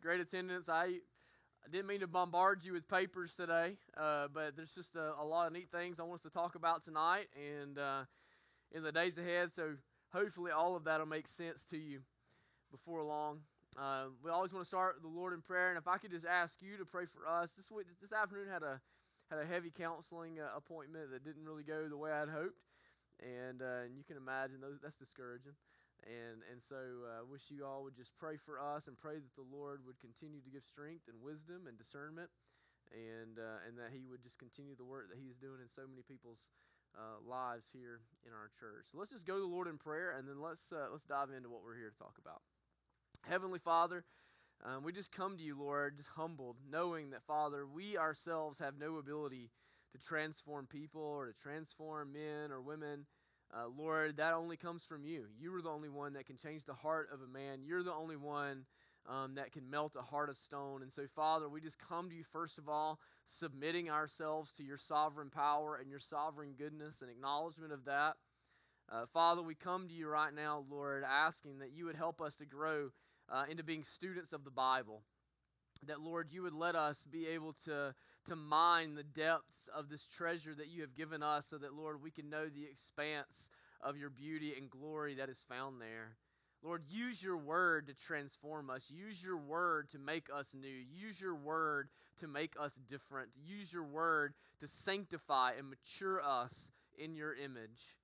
Great attendance. I, I didn't mean to bombard you with papers today, uh, but there's just a, a, lot of neat things I want us to talk about tonight and uh, in the days ahead. So hopefully all of that will make sense to you before long. Uh, we always want to start the Lord in prayer, and if I could just ask you to pray for us. This week, this afternoon had a had a heavy counseling uh, appointment that didn't really go the way I'd hoped, and uh, and you can imagine those that's discouraging. And and so I uh, wish you all would just pray for us and pray that the Lord would continue to give strength and wisdom and discernment, and uh, and that He would just continue the work that He's doing in so many people's uh, lives here in our church. So let's just go to the Lord in prayer, and then let's uh, let's dive into what we're here to talk about. Heavenly Father. Um, we just come to you, Lord, just humbled, knowing that, Father, we ourselves have no ability to transform people or to transform men or women. Uh, Lord, that only comes from you. You are the only one that can change the heart of a man. You're the only one um, that can melt a heart of stone. And so, Father, we just come to you, first of all, submitting ourselves to your sovereign power and your sovereign goodness and acknowledgement of that. Uh, Father, we come to you right now, Lord, asking that you would help us to grow uh, into being students of the Bible that lord you would let us be able to to mine the depths of this treasure that you have given us so that lord we can know the expanse of your beauty and glory that is found there. Lord use your word to transform us. Use your word to make us new. Use your word to make us different. Use your word to sanctify and mature us in your image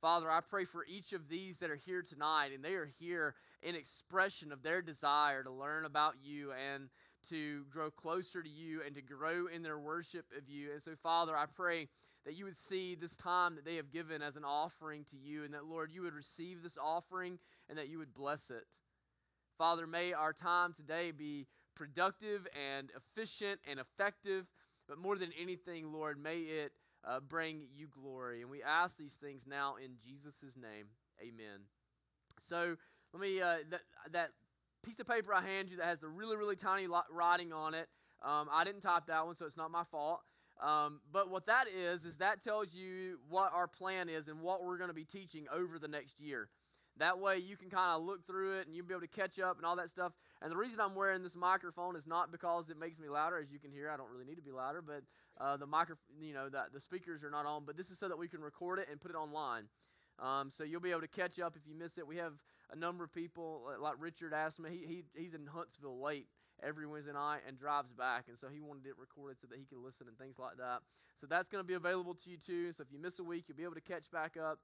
Father, I pray for each of these that are here tonight, and they are here in expression of their desire to learn about you and to grow closer to you and to grow in their worship of you. And so, Father, I pray that you would see this time that they have given as an offering to you, and that, Lord, you would receive this offering and that you would bless it. Father, may our time today be productive and efficient and effective, but more than anything, Lord, may it uh, bring you glory. And we ask these things now in Jesus' name. Amen. So let me, uh, that, that piece of paper I hand you that has the really, really tiny writing on it, um, I didn't type that one, so it's not my fault. Um, but what that is, is that tells you what our plan is and what we're going to be teaching over the next year. That way you can kind of look through it and you'll be able to catch up and all that stuff. And the reason I'm wearing this microphone is not because it makes me louder, as you can hear. I don't really need to be louder, but uh, the micro, you know, the, the speakers are not on. But this is so that we can record it and put it online. Um, so you'll be able to catch up if you miss it. We have a number of people, like Richard asked me. He, he he's in Huntsville late every Wednesday night and drives back, and so he wanted it recorded so that he could listen and things like that. So that's going to be available to you too. So if you miss a week, you'll be able to catch back up.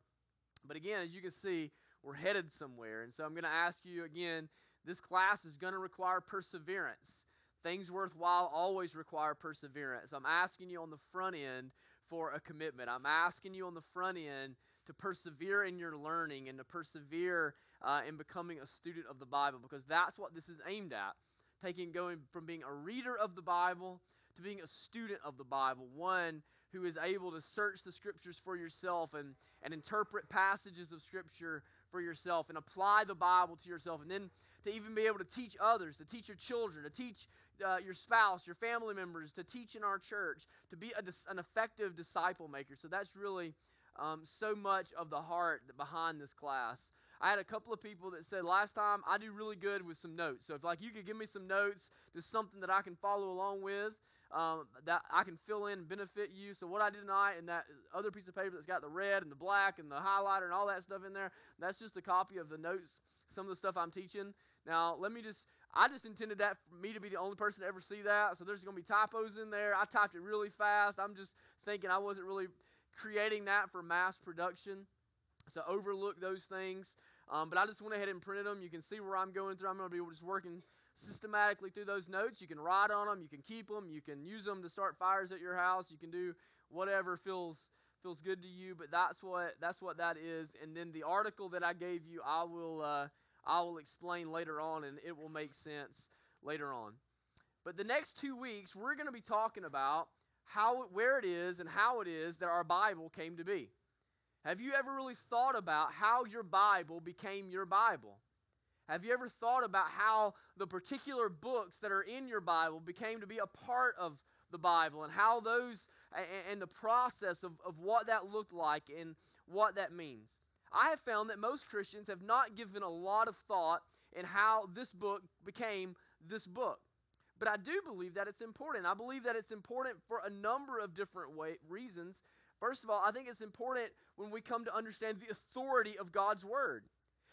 But again, as you can see, we're headed somewhere. And so I'm going to ask you again this class is going to require perseverance. Things worthwhile always require perseverance. I'm asking you on the front end for a commitment. I'm asking you on the front end to persevere in your learning and to persevere uh, in becoming a student of the Bible because that's what this is aimed at. Taking going from being a reader of the Bible to being a student of the Bible, one who is able to search the scriptures for yourself and, and interpret passages of scripture for yourself and apply the Bible to yourself, and then to even be able to teach others, to teach your children, to teach uh, your spouse, your family members, to teach in our church, to be a, an effective disciple maker. So that's really um, so much of the heart behind this class. I had a couple of people that said last time I do really good with some notes. So if like you could give me some notes, just something that I can follow along with, um, that I can fill in and benefit you. So what I did tonight and that other piece of paper that's got the red and the black and the highlighter and all that stuff in there, that's just a copy of the notes, some of the stuff I'm teaching. Now, let me just, I just intended that for me to be the only person to ever see that. So there's going to be typos in there. I typed it really fast. I'm just thinking I wasn't really creating that for mass production. So overlook those things. Um, but I just went ahead and printed them. You can see where I'm going through. I'm going to be just working systematically through those notes. You can write on them, you can keep them, you can use them to start fires at your house, you can do whatever feels feels good to you, but that's what that's what that is. And then the article that I gave you, I will uh, I will explain later on, and it will make sense later on. But the next two weeks, we're going to be talking about how where it is and how it is that our Bible came to be. Have you ever really thought about how your Bible became your Bible? Have you ever thought about how the particular books that are in your Bible became to be a part of the Bible and how those and the process of, of what that looked like and what that means? I have found that most Christians have not given a lot of thought in how this book became this book. But I do believe that it's important. I believe that it's important for a number of different way, reasons. First of all, I think it's important when we come to understand the authority of God's Word.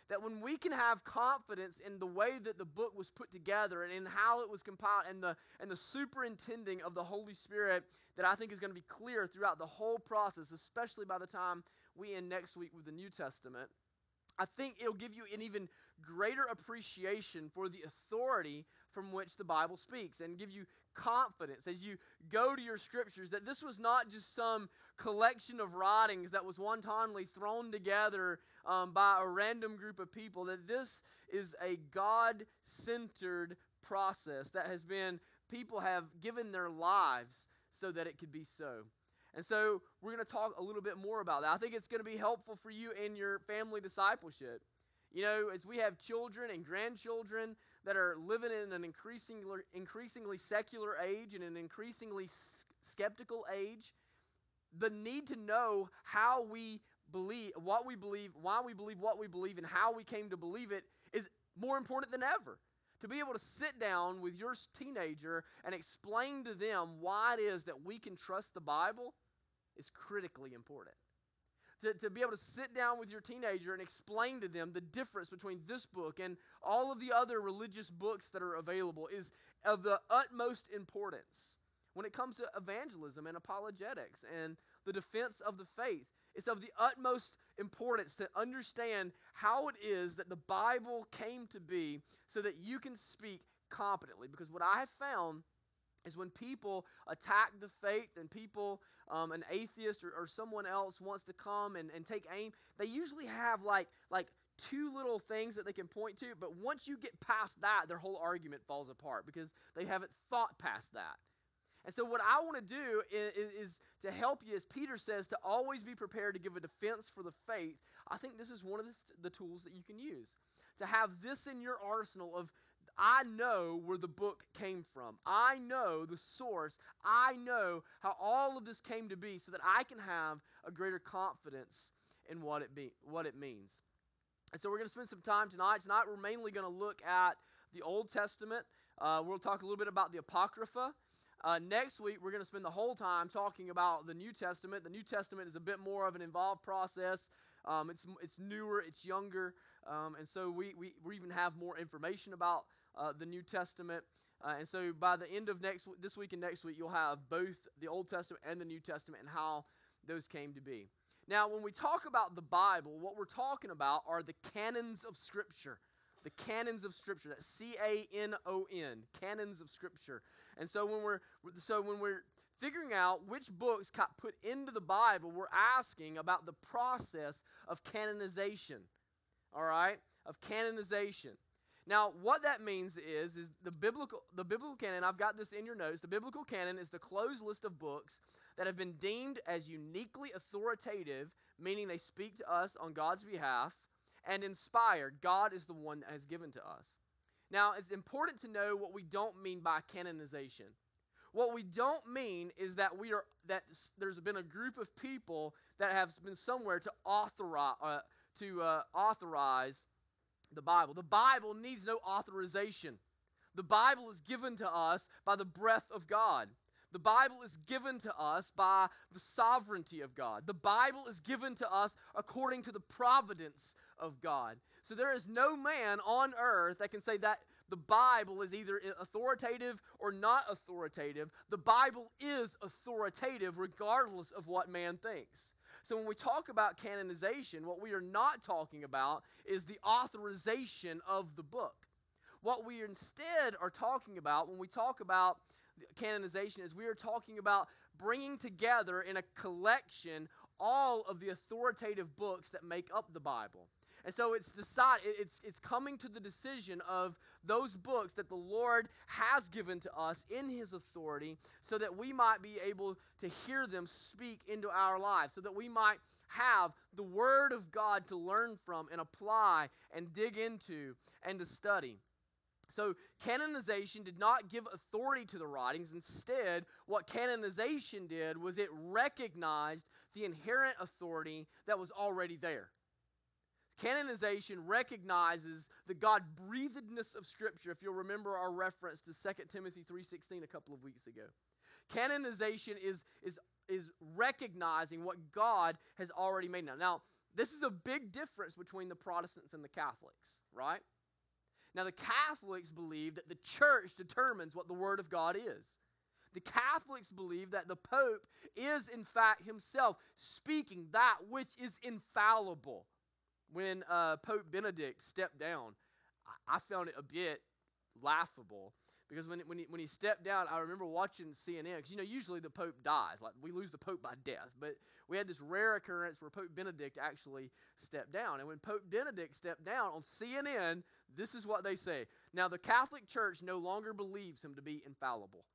That when we can have confidence in the way that the book was put together and in how it was compiled and the, and the superintending of the Holy Spirit, that I think is going to be clear throughout the whole process, especially by the time we end next week with the New Testament. I think it'll give you an even greater appreciation for the authority from which the Bible speaks and give you confidence as you go to your scriptures that this was not just some collection of writings that was wantonly thrown together um, by a random group of people, that this is a God centered process that has been, people have given their lives so that it could be so. And so we're going to talk a little bit more about that. I think it's going to be helpful for you in your family discipleship. You know, as we have children and grandchildren that are living in an increasingly, increasingly secular age and an increasingly skeptical age, the need to know how we believe, what we believe, why we believe what we believe, and how we came to believe it is more important than ever. To be able to sit down with your teenager and explain to them why it is that we can trust the Bible is critically important. To, to be able to sit down with your teenager and explain to them the difference between this book and all of the other religious books that are available is of the utmost importance. When it comes to evangelism and apologetics and the defense of the faith, it's of the utmost importance to understand how it is that the Bible came to be so that you can speak competently. Because what I have found is when people attack the faith and people, um, an atheist or, or, someone else wants to come and, and take aim, they usually have like, like two little things that they can point to, but once you get past that, their whole argument falls apart because they haven't thought past that. And so, what I want to do is, is, to help you, as Peter says, to always be prepared to give a defense for the faith. I think this is one of the, the tools that you can use. To have this in your arsenal of I know where the book came from. I know the source. I know how all of this came to be so that I can have a greater confidence in what it, be, what it means. And so we're going to spend some time tonight. Tonight we're mainly going to look at the Old Testament. Uh, we'll talk a little bit about the Apocrypha. Uh, next week, we're going to spend the whole time talking about the New Testament. The New Testament is a bit more of an involved process. Um, it's, it's newer, it's younger, um, and so we, we, we even have more information about uh, the New Testament. Uh, and so by the end of next this week and next week, you'll have both the Old Testament and the New Testament and how those came to be. Now, when we talk about the Bible, what we're talking about are the canons of Scripture. The canons of Scripture. That's C A N O N. Canons of Scripture. And so when we're so when we're figuring out which books got put into the Bible, we're asking about the process of canonization. All right, of canonization. Now, what that means is, is the biblical, the biblical canon, I've got this in your notes. The biblical canon is the closed list of books that have been deemed as uniquely authoritative, meaning they speak to us on God's behalf, and inspired. God is the one that has given to us. Now, it's important to know what we don't mean by canonization. What we don't mean is that we are that there's been a group of people that have been somewhere to authorize uh, to uh, authorize the Bible. The Bible needs no authorization. The Bible is given to us by the breath of God. The Bible is given to us by the sovereignty of God. The Bible is given to us according to the providence of God. So there is no man on earth that can say that the Bible is either authoritative or not authoritative. The Bible is authoritative regardless of what man thinks. So when we talk about canonization, what we are not talking about is the authorization of the book. What we instead are talking about when we talk about canonization is we are talking about bringing together in a collection all of the authoritative books that make up the Bible. And so it's decide it's it's coming to the decision of those books that the Lord has given to us in his authority so that we might be able to hear them speak into our lives, so that we might have the word of God to learn from and apply and dig into and to study. So, canonization did not give authority to the writings. Instead, what canonization did was it recognized the inherent authority that was already there. Canonization recognizes the God breathedness of Scripture. If you'll remember our reference to 2 Timothy 3.16 a couple of weeks ago. Canonization is, is, is recognizing what God has already made now. Now, this is a big difference between the Protestants and the Catholics, right? Now, the Catholics believe that the church determines what the Word of God is. The Catholics believe that the Pope is, in fact, himself speaking that which is infallible. When uh, Pope Benedict stepped down, I found it a bit laughable because when, when, he, when he stepped down, I remember watching CNN, because, you know, usually the Pope dies. Like, we lose the Pope by death. But we had this rare occurrence where Pope Benedict actually stepped down. And when Pope Benedict stepped down on CNN, this is what they say. Now, the Catholic Church no longer believes him to be infallible.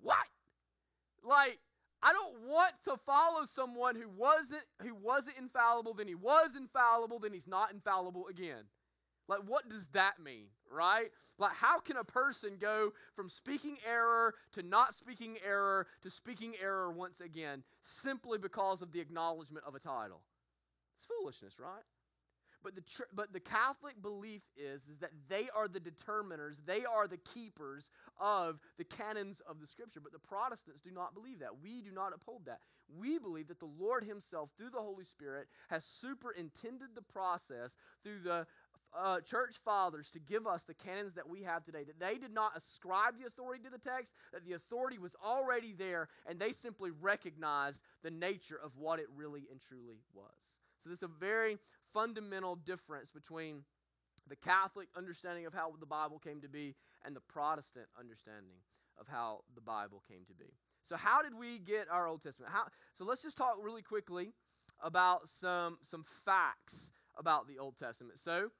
What? Like, I don't want to follow someone who wasn't who wasn't infallible, then he was infallible, then he's not infallible again. Like, what does that mean, right? Like, how can a person go from speaking error to not speaking error to speaking error once again simply because of the acknowledgement of a title? It's foolishness, right? But the, tr- but the Catholic belief is, is that they are the determiners, they are the keepers of the canons of the Scripture. But the Protestants do not believe that. We do not uphold that. We believe that the Lord Himself, through the Holy Spirit, has superintended the process through the uh, church fathers to give us the canons that we have today, that they did not ascribe the authority to the text, that the authority was already there, and they simply recognized the nature of what it really and truly was. So, this is a very fundamental difference between the Catholic understanding of how the Bible came to be and the Protestant understanding of how the Bible came to be. So, how did we get our Old Testament? How, so, let's just talk really quickly about some, some facts about the Old Testament. So,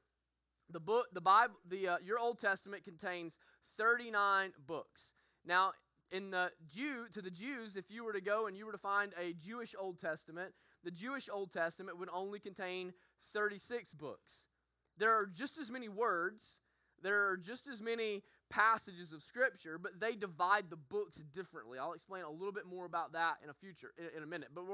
the book, the Bible, the uh, your Old Testament contains 39 books. Now, in the Jew to the Jews, if you were to go and you were to find a Jewish Old Testament, the Jewish Old Testament would only contain 36 books. There are just as many words, there are just as many passages of scripture, but they divide the books differently. I'll explain a little bit more about that in a future in, in a minute. But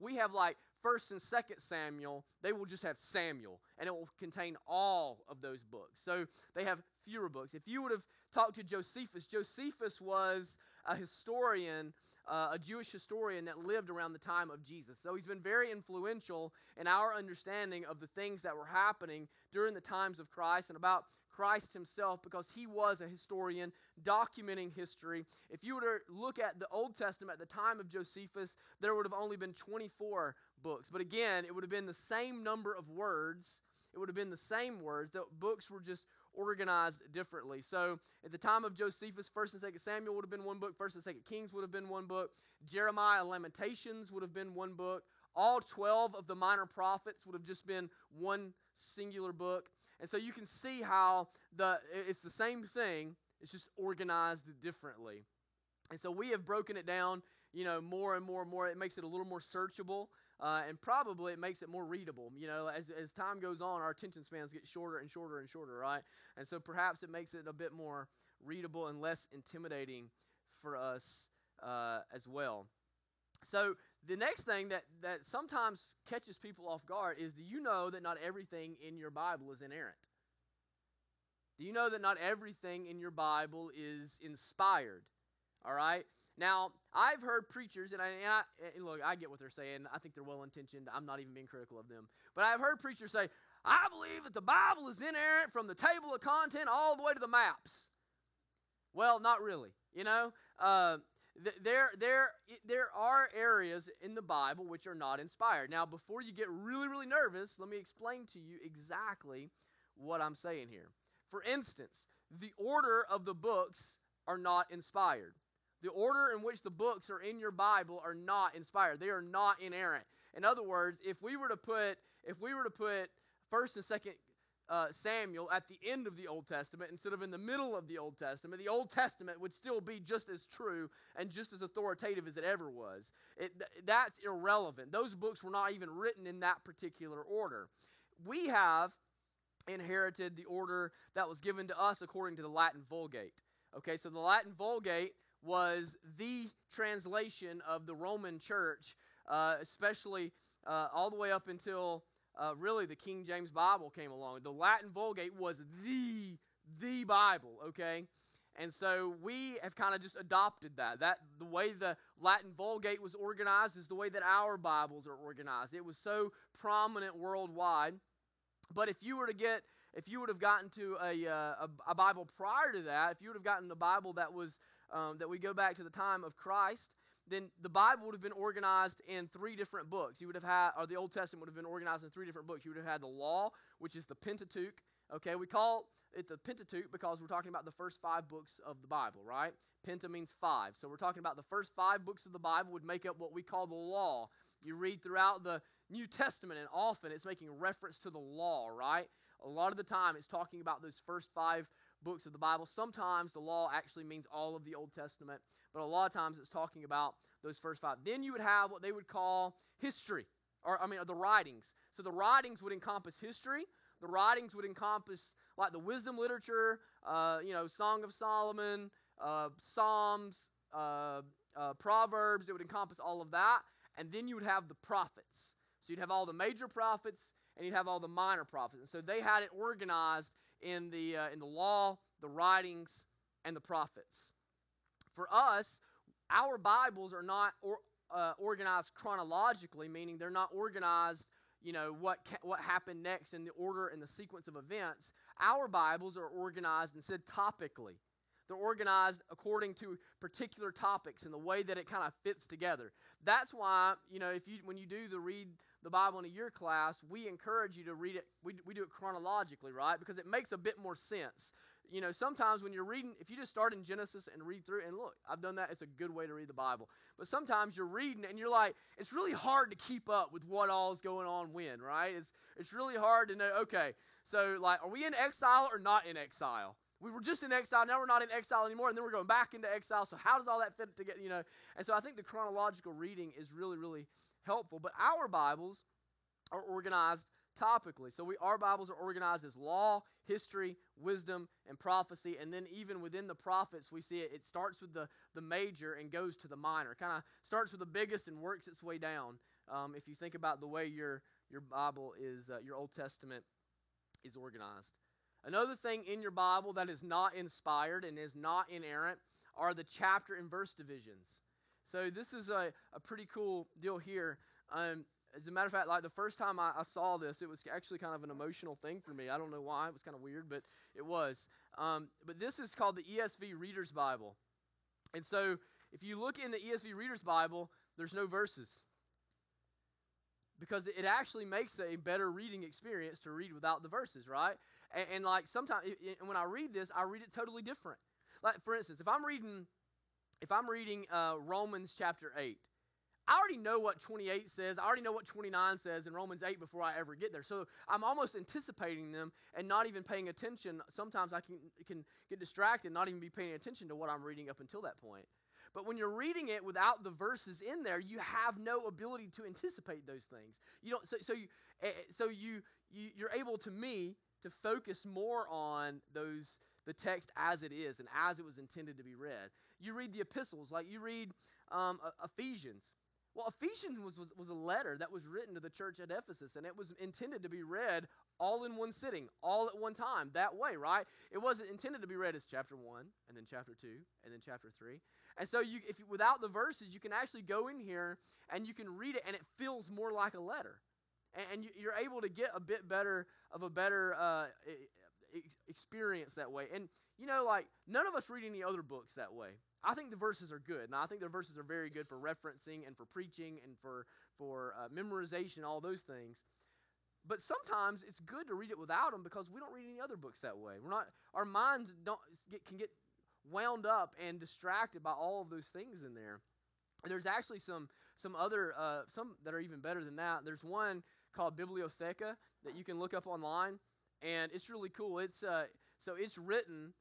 we have like First and Second Samuel, they will just have Samuel, and it will contain all of those books. So they have fewer books. If you would have talked to Josephus, Josephus was a historian, uh, a Jewish historian that lived around the time of Jesus. So he's been very influential in our understanding of the things that were happening during the times of Christ and about Christ himself because he was a historian documenting history. If you were to look at the Old Testament at the time of Josephus, there would have only been 24 books. But again, it would have been the same number of words. It would have been the same words. The books were just organized differently. So at the time of Josephus, 1st and 2nd Samuel would have been one book, 1st and 2nd Kings would have been one book, Jeremiah, Lamentations would have been one book. All 12 of the minor prophets would have just been one singular book. And so you can see how the it's the same thing, it's just organized differently. And so we have broken it down, you know, more and more and more. It makes it a little more searchable. Uh, and probably it makes it more readable. You know, as, as time goes on, our attention spans get shorter and shorter and shorter, right? And so perhaps it makes it a bit more readable and less intimidating for us uh, as well. So the next thing that, that sometimes catches people off guard is do you know that not everything in your Bible is inerrant? Do you know that not everything in your Bible is inspired? All right? Now, I've heard preachers, and, I, and, I, and look, I get what they're saying. I think they're well intentioned. I'm not even being critical of them. But I've heard preachers say, I believe that the Bible is inerrant from the table of content all the way to the maps. Well, not really. You know, uh, there, there, there are areas in the Bible which are not inspired. Now, before you get really, really nervous, let me explain to you exactly what I'm saying here. For instance, the order of the books are not inspired. The order in which the books are in your Bible are not inspired. They are not inerrant. In other words, if we were to put if we were to put first and second uh, Samuel at the end of the Old Testament instead of in the middle of the Old Testament, the Old Testament would still be just as true and just as authoritative as it ever was. It, that's irrelevant. Those books were not even written in that particular order. We have inherited the order that was given to us according to the Latin Vulgate. Okay, so the Latin Vulgate was the translation of the Roman church, uh, especially uh, all the way up until uh, really the King James Bible came along. The Latin Vulgate was the the Bible, okay? And so we have kind of just adopted that. That the way the Latin Vulgate was organized is the way that our Bibles are organized. It was so prominent worldwide. But if you were to get, if you would have gotten to a, uh, a, a, Bible prior to that, if you would have gotten the Bible that was um, that we go back to the time of Christ, then the Bible would have been organized in three different books. You would have had, or the Old Testament would have been organized in three different books. You would have had the Law, which is the Pentateuch. Okay, we call it the Pentateuch because we're talking about the first five books of the Bible, right? Penta means five. So we're talking about the first five books of the Bible would make up what we call the law. You read throughout the New Testament, and often it's making reference to the law, right? A lot of the time it's talking about those first five books of the Bible. Sometimes the law actually means all of the Old Testament, but a lot of times it's talking about those first five. Then you would have what they would call history, or I mean, the writings. So the writings would encompass history. The writings would encompass like the wisdom literature, uh, you know, Song of Solomon, uh, Psalms, uh, uh, Proverbs. It would encompass all of that. And then you would have the prophets. So you'd have all the major prophets and you'd have all the minor prophets. And so they had it organized in the, uh, in the law, the writings, and the prophets. For us, our Bibles are not or, uh, organized chronologically, meaning they're not organized you know what ca- what happened next in the order and the sequence of events. Our bibles are organized instead topically. They're organized according to particular topics and the way that it kind of fits together. That's why you know if you when you do the read the bible in your class we encourage you to read it we, we do it chronologically right because it makes a bit more sense you know, sometimes when you're reading, if you just start in Genesis and read through, and look, I've done that, it's a good way to read the Bible. But sometimes you're reading and you're like, it's really hard to keep up with what all is going on when, right? It's, it's really hard to know, okay, so like, are we in exile or not in exile? We were just in exile, now we're not in exile anymore, and then we're going back into exile. So how does all that fit together, you know? And so I think the chronological reading is really, really helpful. But our Bibles are organized topically. So we, our Bibles are organized as law, history, wisdom, and prophecy. And then even within the prophets, we see it, it starts with the, the major and goes to the minor. Kind of starts with the biggest and works its way down. Um, if you think about the way your, your Bible is, uh, your Old Testament is organized. Another thing in your Bible that is not inspired and is not inerrant are the chapter and verse divisions. So this is a, a pretty cool deal here. Um, as a matter of fact, like the first time I, I, saw this, it was actually kind of an emotional thing for me. I don't know why; it was kind of weird, but it was. Um, but this is called the ESV Reader's Bible, and so if you look in the ESV Reader's Bible, there's no verses because it actually makes a better reading experience to read without the verses, right? And, and like sometimes when I read this, I read it totally different. Like for instance, if I'm reading, if I'm reading uh, Romans chapter eight I already know what 28 says. I already know what 29 says in Romans 8 before I ever get there. So I'm almost anticipating them and not even paying attention. Sometimes I can, can get distracted, not even be paying attention to what I'm reading up until that point. But when you're reading it without the verses in there, you have no ability to anticipate those things. You don't. So, so you, eh, eh, so you, you, you're able to me to focus more on those the text as it is and as it was intended to be read. You read the epistles, like you read um, Ephesians. Well, Ephesians was, was, was, a letter that was written to the church at Ephesus, and it was intended to be read all in one sitting, all at one time, that way, right? It wasn't intended to be read as chapter 1, and then chapter 2, and then chapter 3. And so, you, if you, without the verses, you can actually go in here and you can read it, and it feels more like a letter. And, and you, are able to get a bit better of a better uh, experience that way. And, you know, like, none of us read any other books that way. I think the verses are good. and I think the verses are very good for referencing and for preaching and for, for uh, memorization, all those things. But sometimes it's good to read it without them because we don't read any other books that way. We're not, our minds don't get, can get wound up and distracted by all of those things in there. And there's actually some some other uh, some that are even better than that. There's one called Bibliotheca that you can look up online, and it's really cool. It's uh, so it's written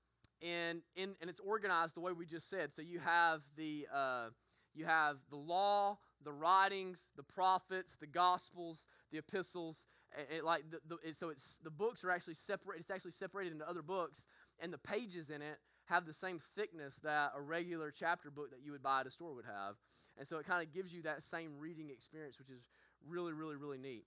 and in, and it's organized the way we just said. So you have the uh, you have the law, the writings, the prophets, the gospels, the epistles. And, like the, the so it's the books are actually separate. It's actually separated into other books, and the pages in it have the same thickness that a regular chapter book that you would buy at a store would have. And so it kind of gives you that same reading experience, which is really, really, really neat.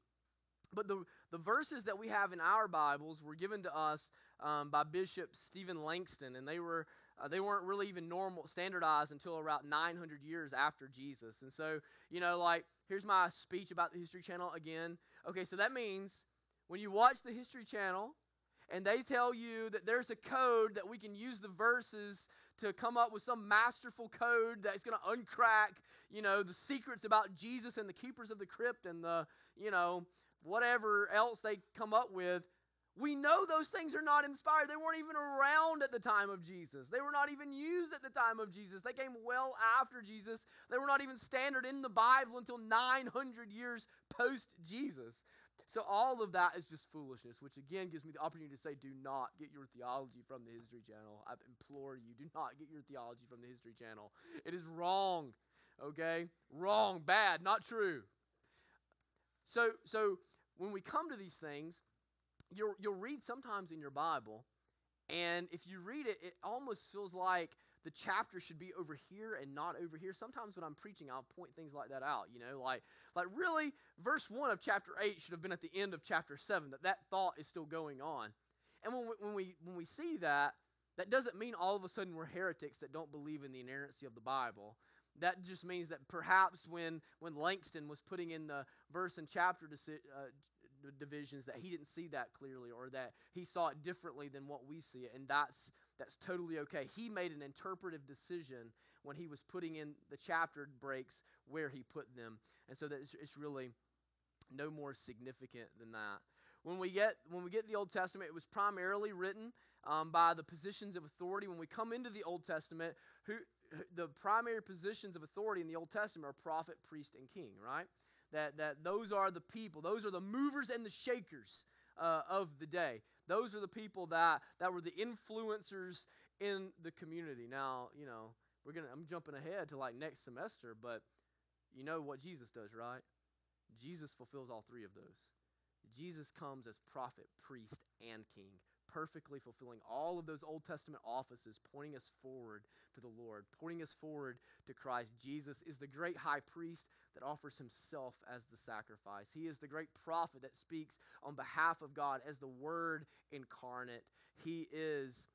But the, the verses that we have in our Bibles were given to us um, by Bishop Stephen Langston, and they were uh, they weren't really even normal standardized until about 900 years after Jesus. And so, you know, like here's my speech about the History Channel again. Okay, so that means when you watch the History Channel and they tell you that there's a code that we can use the verses to come up with some masterful code that's going to uncrack, you know, the secrets about Jesus and the keepers of the crypt and the, you know, whatever else they come up with. We know those things are not inspired. They weren't even around at the time of Jesus. They were not even used at the time of Jesus. They came well after Jesus. They were not even standard in the Bible until 900 years post Jesus. So all of that is just foolishness, which again gives me the opportunity to say, do not get your theology from the History Channel. I implore you, do not get your theology from the History Channel. It is wrong. Okay? Wrong, bad, not true. So so when we come to these things, you'll you'll read sometimes in your Bible, and if you read it, it almost feels like the chapter should be over here and not over here. Sometimes when I'm preaching, I'll point things like that out. You know, like like really, verse one of chapter eight should have been at the end of chapter seven. That that thought is still going on, and when we, when we when we see that, that doesn't mean all of a sudden we're heretics that don't believe in the inerrancy of the Bible. That just means that perhaps when when Langston was putting in the verse and chapter deci- uh, divisions that he didn't see that clearly or that he saw it differently than what we see it. And that's that's totally okay. He made an interpretive decision when he was putting in the chapter breaks where he put them. And so that it's, it's really no more significant than that. When we get when we get the old testament it was primarily written um, by the positions of authority. When we come into the old testament who the primary positions of authority in the old testament are prophet priest and king right that, that those are the people, those are the movers and the shakers uh, of the day. Those are the people that, that were the influencers in the community. Now, you know, we're gonna I'm jumping ahead to like next semester, but you know what Jesus does, right? Jesus fulfills all three of those. Jesus comes as prophet, priest, and king perfectly fulfilling all of those Old Testament offices, pointing us forward to the Lord, pointing us forward to Christ. Jesus is the great high priest that offers himself as the sacrifice. He is the great prophet that speaks on behalf of God as the Word incarnate. He is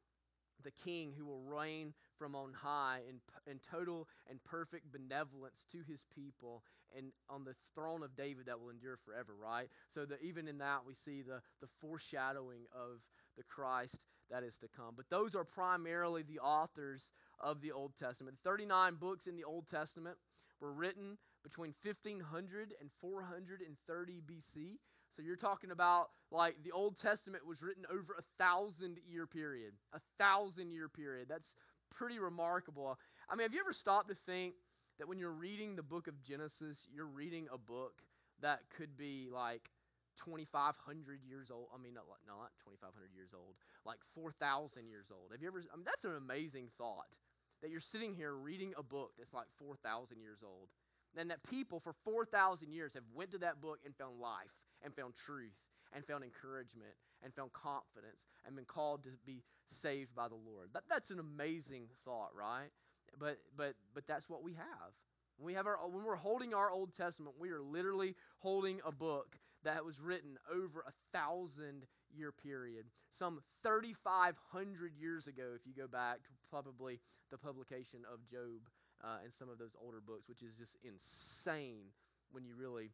the king who will reign from on high in, in total and perfect benevolence to his people and on the throne of David that will endure forever, right? So that even in that we see the, the foreshadowing of the Christ that is to come. But those are primarily the authors of the Old Testament. 39 books in the Old Testament were written between 1500 and 430 BC. So you're talking about like the Old Testament was written over a thousand year period. A thousand year period. That's pretty remarkable. I mean, have you ever stopped to think that when you're reading the book of Genesis, you're reading a book that could be like 2,500 years old. I mean, not, not 2,500 years old, like 4,000 years old. Have you ever? I mean, that's an amazing thought that you're sitting here reading a book that's like 4,000 years old, and that people for 4,000 years have went to that book and found life and found truth and found encouragement and found confidence and been called to be saved by the Lord. That, that's an amazing thought, right? But but but that's what we have. We have our when we're holding our Old Testament, we are literally holding a book that was written over a thousand year period, some 3,500 years ago, if you go back to probably the publication of Job uh, and some of those older books, which is just insane when you really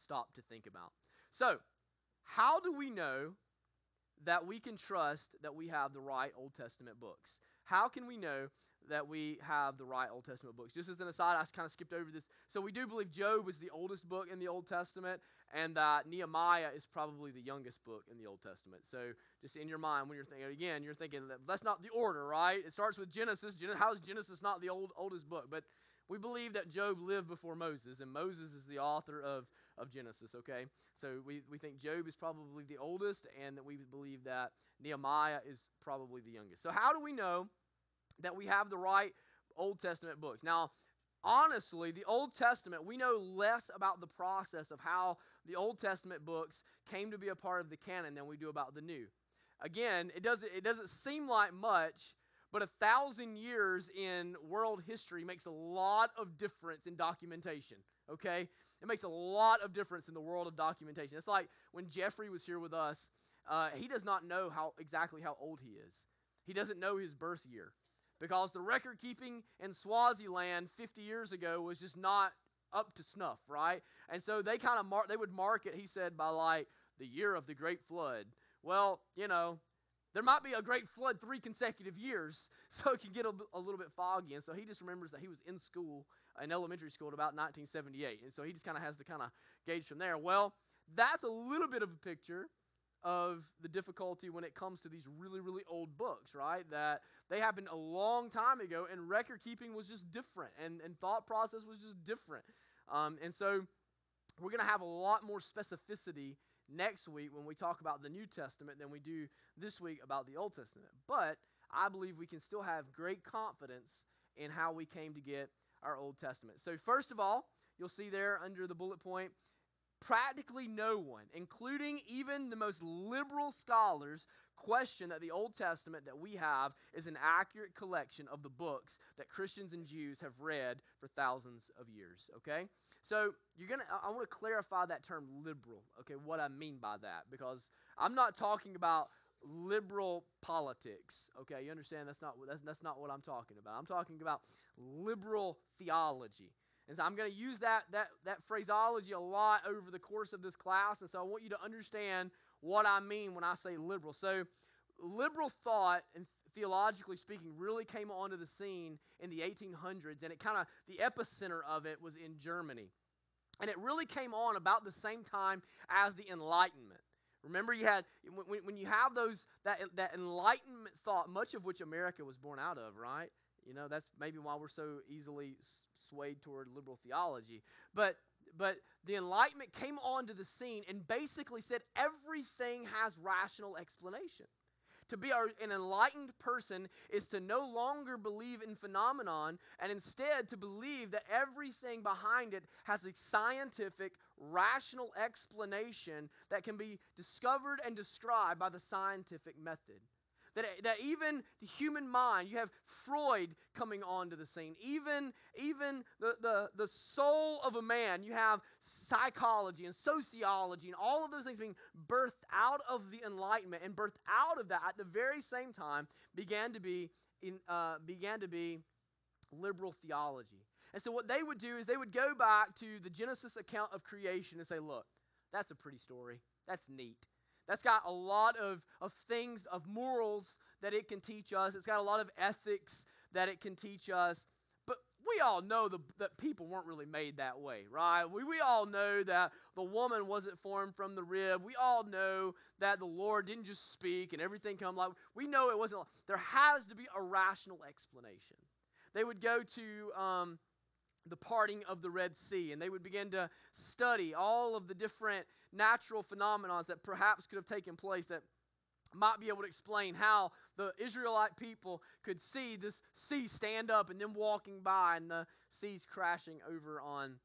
stop to think about. So, how do we know that we can trust that we have the right Old Testament books? How can we know that we have the right Old Testament books. Just as an aside, I kind of skipped over this. So we do believe Job is the oldest book in the Old Testament, and that Nehemiah is probably the youngest book in the Old Testament. So just in your mind, when you're thinking again, you're thinking that that's not the order, right? It starts with Genesis. How is Genesis not the old oldest book? But we believe that Job lived before Moses, and Moses is the author of, of Genesis, okay? So we, we think Job is probably the oldest, and that we believe that Nehemiah is probably the youngest. So, how do we know that we have the right Old Testament books. Now, honestly, the Old Testament, we know less about the process of how the Old Testament books came to be a part of the canon than we do about the New. Again, it doesn't, it doesn't seem like much, but a thousand years in world history makes a lot of difference in documentation, Okay? It makes a lot of difference in the world of documentation. It's like when Jeffrey was here with us, uh, he does not know how exactly how old he is. He doesn't know his birth year because the record keeping in Swaziland 50 years ago was just not up to snuff, right? And so they kind of mark they would mark it, he said, by like the year of the great flood. Well, you know, there might be a great flood three consecutive years, so it can get a, a, little bit foggy. And so he just remembers that he was in school, in elementary school, at about 1978. And so he just kind of has to kind of gauge from there. Well, that's a little bit of a picture of the difficulty when it comes to these really, really old books, right? That they happened a long time ago, and record keeping was just different, and, and thought process was just different. Um, and so we're going to have a lot more specificity next week when we talk about the New Testament than we do this week about the Old Testament. But I believe we can still have great confidence in how we came to get our Old Testament. So, first of all, you'll see there under the bullet point Practically no one, including even the most liberal scholars, question that the Old Testament that we have is an accurate collection of the books that Christians and Jews have read for thousands of years. Okay? So you're gonna I want to clarify that term liberal, okay, what I mean by that, because I'm not talking about liberal politics. Okay, you understand that's not that's, that's not what I'm talking about. I'm talking about liberal theology. And so I'm going to use that, that, that phraseology a lot over the course of this class. And so I want you to understand what I mean when I say liberal. So, liberal thought, and theologically speaking, really came onto the scene in the 1800s. And it kind of, the epicenter of it was in Germany. And it really came on about the same time as the Enlightenment. Remember, you had when, when you have those that that enlightenment thought, much of which America was born out of, right? You know, that's maybe why we're so easily swayed toward liberal theology. But but the enlightenment came onto the scene and basically said everything has rational explanation. To be an enlightened person is to no longer believe in phenomenon and instead to believe that everything behind it has a scientific, rational explanation that can be discovered and described by the scientific method. That, that even the human mind, you have Freud coming onto the scene. Even, even the, the, the soul of a man, you have psychology and sociology and all of those things being birthed out of the Enlightenment and birthed out of that at the very same time began to be, in, uh, began to be liberal theology. And so what they would do is they would go back to the Genesis account of creation and say, look, that's a pretty story. That's neat. That's got a lot of, of things, of morals that it can teach us. It's got a lot of ethics that it can teach us. But we all know the, that people weren't really made that way, right? We, we all know that the woman wasn't formed from the rib. We all know that the Lord didn't just speak and everything come like we know it wasn't. There has to be a rational explanation. They would go to um, the parting of the Red Sea, and they would begin to study all of the different natural phenomena that perhaps could have taken place that might be able to explain how the Israelite people could see this sea stand up and then walking by and the seas crashing over on,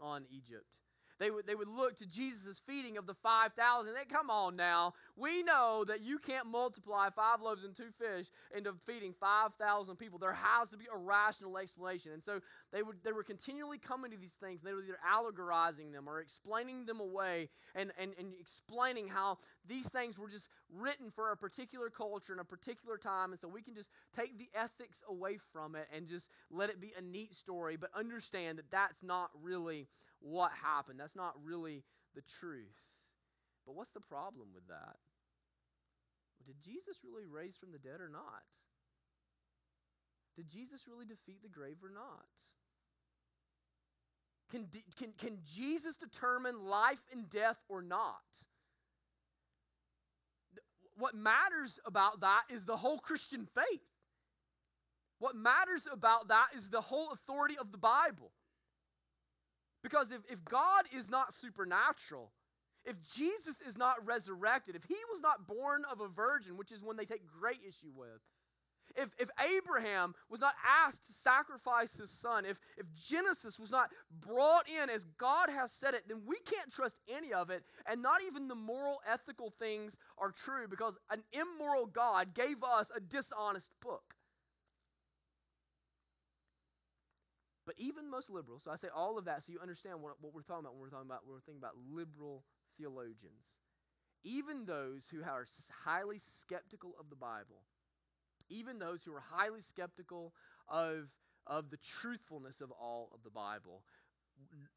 on Egypt. They would, they would look to Jesus' feeding of the 5,000. They come on now. We know that you can't multiply five loaves and two fish into feeding 5,000 people. There has to be a rational explanation. And so they, would, they were continually coming to these things. They were either allegorizing them or explaining them away and, and, and explaining how these things were just written for a particular culture and a particular time. And so we can just take the ethics away from it and just let it be a neat story, but understand that that's not really what happened. That's not really the truth. But what's the problem with that? Did Jesus really raise from the dead or not? Did Jesus really defeat the grave or not? Can, can, can Jesus determine life and death or not? What matters about that is the whole Christian faith. What matters about that is the whole authority of the Bible. Because if, if God is not supernatural, if Jesus is not resurrected, if he was not born of a virgin, which is one they take great issue with, if, if Abraham was not asked to sacrifice his son, if, if Genesis was not brought in as God has said it, then we can't trust any of it. And not even the moral, ethical things are true because an immoral God gave us a dishonest book. But even most liberals, so I say all of that so you understand what, what we're talking about when we're talking about when we're thinking about liberal theologians. Even those who are highly skeptical of the Bible, even those who are highly skeptical of, of the truthfulness of all of the Bible,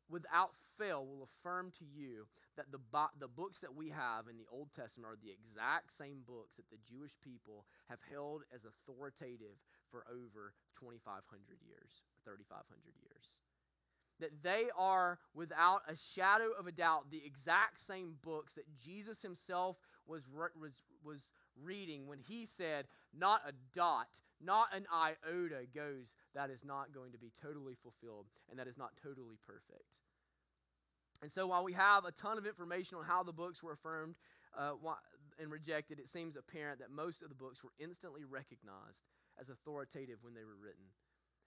without fail will affirm to you that the, the books that we have in the Old Testament are the exact same books that the Jewish people have held as authoritative for over 2,500 years, 3,500 years. That they are, without a shadow of a doubt, the exact same books that Jesus himself was, was, was reading when he said, Not a dot, not an iota goes that is not going to be totally fulfilled and that is not totally perfect. And so while we have a ton of information on how the books were affirmed uh, and rejected, it seems apparent that most of the books were instantly recognized as authoritative when they were written.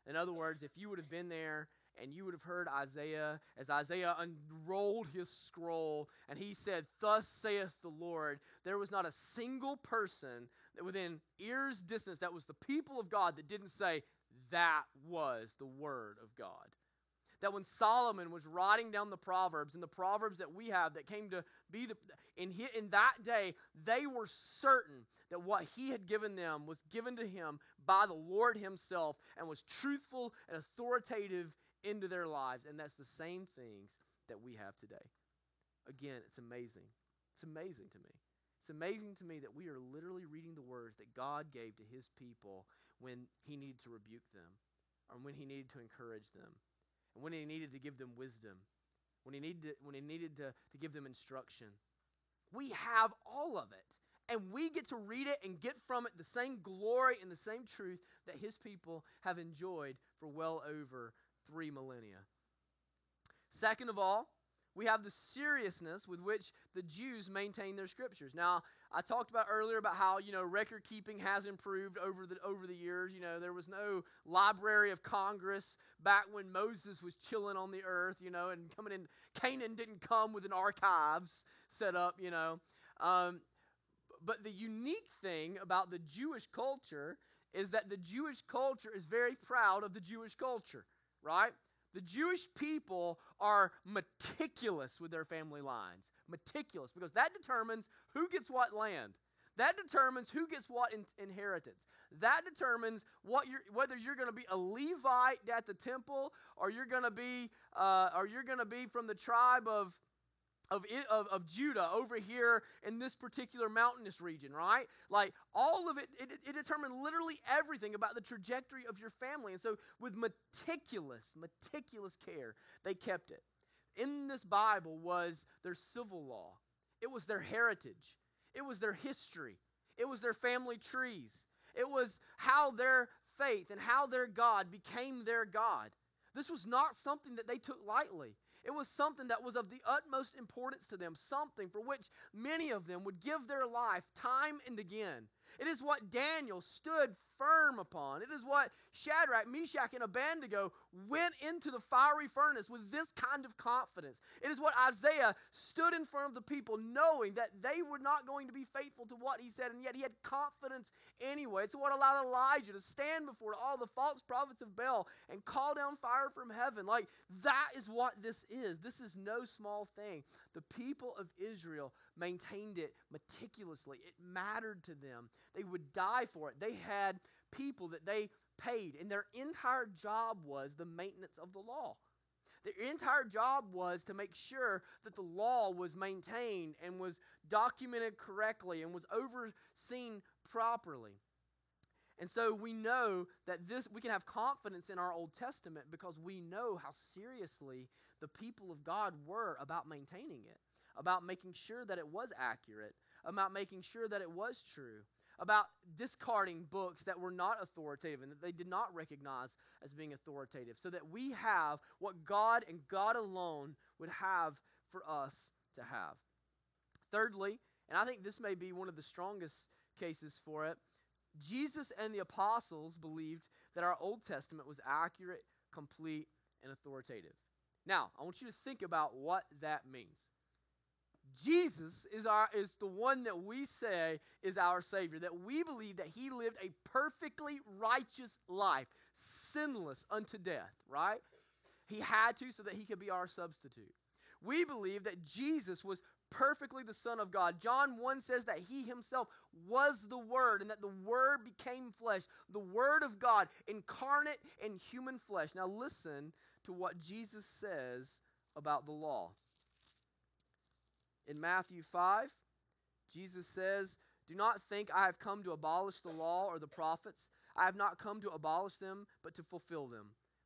In other words, if you would have been there and you would have heard Isaiah as Isaiah unrolled his scroll and he said, Thus saith the Lord, there was not a single person that within ear's distance that was the people of God that didn't say, That was the word of God that when Solomon was writing down the Proverbs and the Proverbs that we have that came to be the, in, in that day, they were certain that what he had given them was given to him by the Lord himself and was truthful and authoritative into their lives. And that's the same things that we have today. Again, it's amazing. It's amazing to me. It's amazing to me that we are literally reading the words that God gave to his people when he needed to rebuke them or when he needed to encourage them and when he needed to give them wisdom, when he needed to, when he needed to, to give them instruction. We have all of it. And we get to read it and get from it the same glory and the same truth that his people have enjoyed for well over three millennia. Second of all, we have the seriousness with which the Jews maintain their scriptures. Now, I talked about earlier about how, you know, record keeping has improved over the over the years. You know, there was no Library of Congress back when Moses was chilling on the earth, you know, and coming in Canaan didn't come with an archives set up, you know. Um, but the unique thing about the Jewish culture is that the Jewish culture is very proud of the Jewish culture, right? The Jewish people are meticulous with their family lines. Meticulous, because that determines who gets what land. That determines who gets what in, inheritance. That determines what you're, whether you're going to be a Levite at the temple, or you're going to be, uh, or you're going to be from the tribe of of, of, of Judah over here in this particular mountainous region, right? Like all of it, it, it determined literally everything about the trajectory of your family. And so, with meticulous, meticulous care, they kept it. In this Bible was their civil law, it was their heritage, it was their history, it was their family trees, it was how their faith and how their God became their God. This was not something that they took lightly. It was something that was of the utmost importance to them, something for which many of them would give their life time and again. It is what Daniel stood firm upon. It is what Shadrach, Meshach, and Abednego went into the fiery furnace with this kind of confidence. It is what Isaiah stood in front of the people, knowing that they were not going to be faithful to what he said, and yet he had confidence anyway. It's what allowed Elijah to stand before all the false prophets of Baal and call down fire from heaven. Like, that is what this is. This is no small thing. The people of Israel maintained it meticulously, it mattered to them. They would die for it. They had people that they paid, and their entire job was the maintenance of the law. Their entire job was to make sure that the law was maintained and was documented correctly and was overseen properly. And so we know that this we can have confidence in our Old Testament because we know how seriously the people of God were about maintaining it, about making sure that it was accurate, about making sure that it was true about discarding books that were not authoritative and that they did not recognize as being authoritative, so that we have what God and God alone would have for us to have. Thirdly, and I think this may be one of the strongest cases for it, Jesus and the apostles believed that our Old Testament was accurate, complete, and authoritative. Now, I want you to think about what that means. Jesus is, our, is the one that we say is our Savior, that we believe that He lived a perfectly righteous life, sinless unto death, right? he had to so that he could be our substitute. We believe that Jesus was perfectly the Son of God. John 1 says that he himself was the Word and that the Word became flesh, the Word of God incarnate in human flesh. Now, listen to what Jesus says about the law. In Matthew 5, Jesus says, Do not think I have come to abolish the law or the prophets. I have not come to abolish them, but to fulfill them.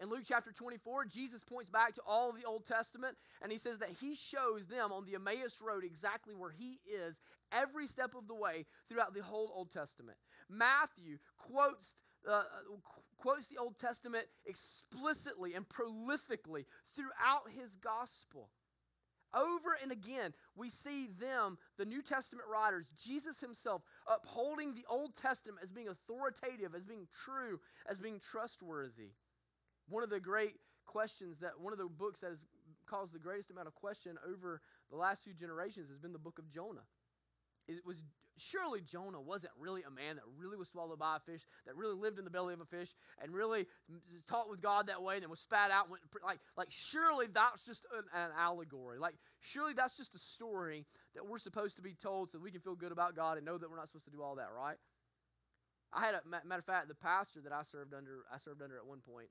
In Luke chapter 24, Jesus points back to all of the Old Testament and he says that he shows them on the Emmaus Road exactly where he is every step of the way throughout the whole Old Testament. Matthew quotes, uh, quotes the Old Testament explicitly and prolifically throughout his gospel. Over and again, we see them, the New Testament writers, Jesus himself, upholding the Old Testament as being authoritative, as being true, as being trustworthy. One of the great questions that one of the books that has caused the greatest amount of question over the last few generations has been the book of Jonah. It was surely Jonah wasn't really a man that really was swallowed by a fish, that really lived in the belly of a fish, and really talked with God that way, and then was spat out. Went, like, like surely that's just an, an allegory. Like surely that's just a story that we're supposed to be told so we can feel good about God and know that we're not supposed to do all that, right? I had a matter of fact, the pastor that I served under, I served under at one point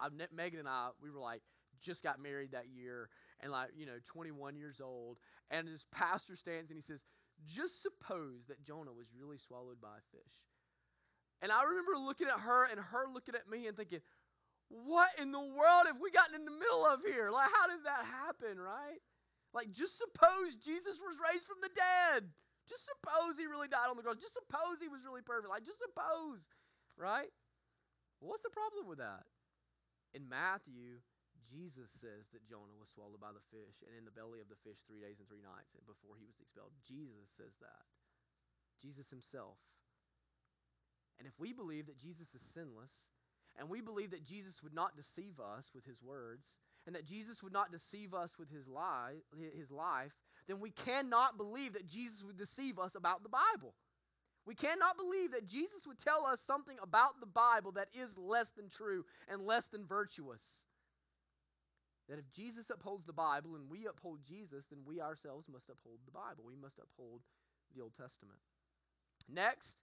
I, Megan and I, we were like, just got married that year and like, you know, 21 years old. And this pastor stands and he says, just suppose that Jonah was really swallowed by a fish. And I remember looking at her and her looking at me and thinking, what in the world have we gotten in the middle of here? Like, how did that happen, right? Like, just suppose Jesus was raised from the dead. Just suppose he really died on the cross. Just suppose he was really perfect. Like, just suppose, right? What's the problem with that? In Matthew, Jesus says that Jonah was swallowed by the fish and in the belly of the fish three days and three nights and before he was expelled. Jesus says that. Jesus himself. And if we believe that Jesus is sinless, and we believe that Jesus would not deceive us with his words, and that Jesus would not deceive us with his, lie, his life, then we cannot believe that Jesus would deceive us about the Bible. We cannot believe that Jesus would tell us something about the Bible that is less than true and less than virtuous. That if Jesus upholds the Bible and we uphold Jesus, then we ourselves must uphold the Bible. We must uphold the Old Testament. Next,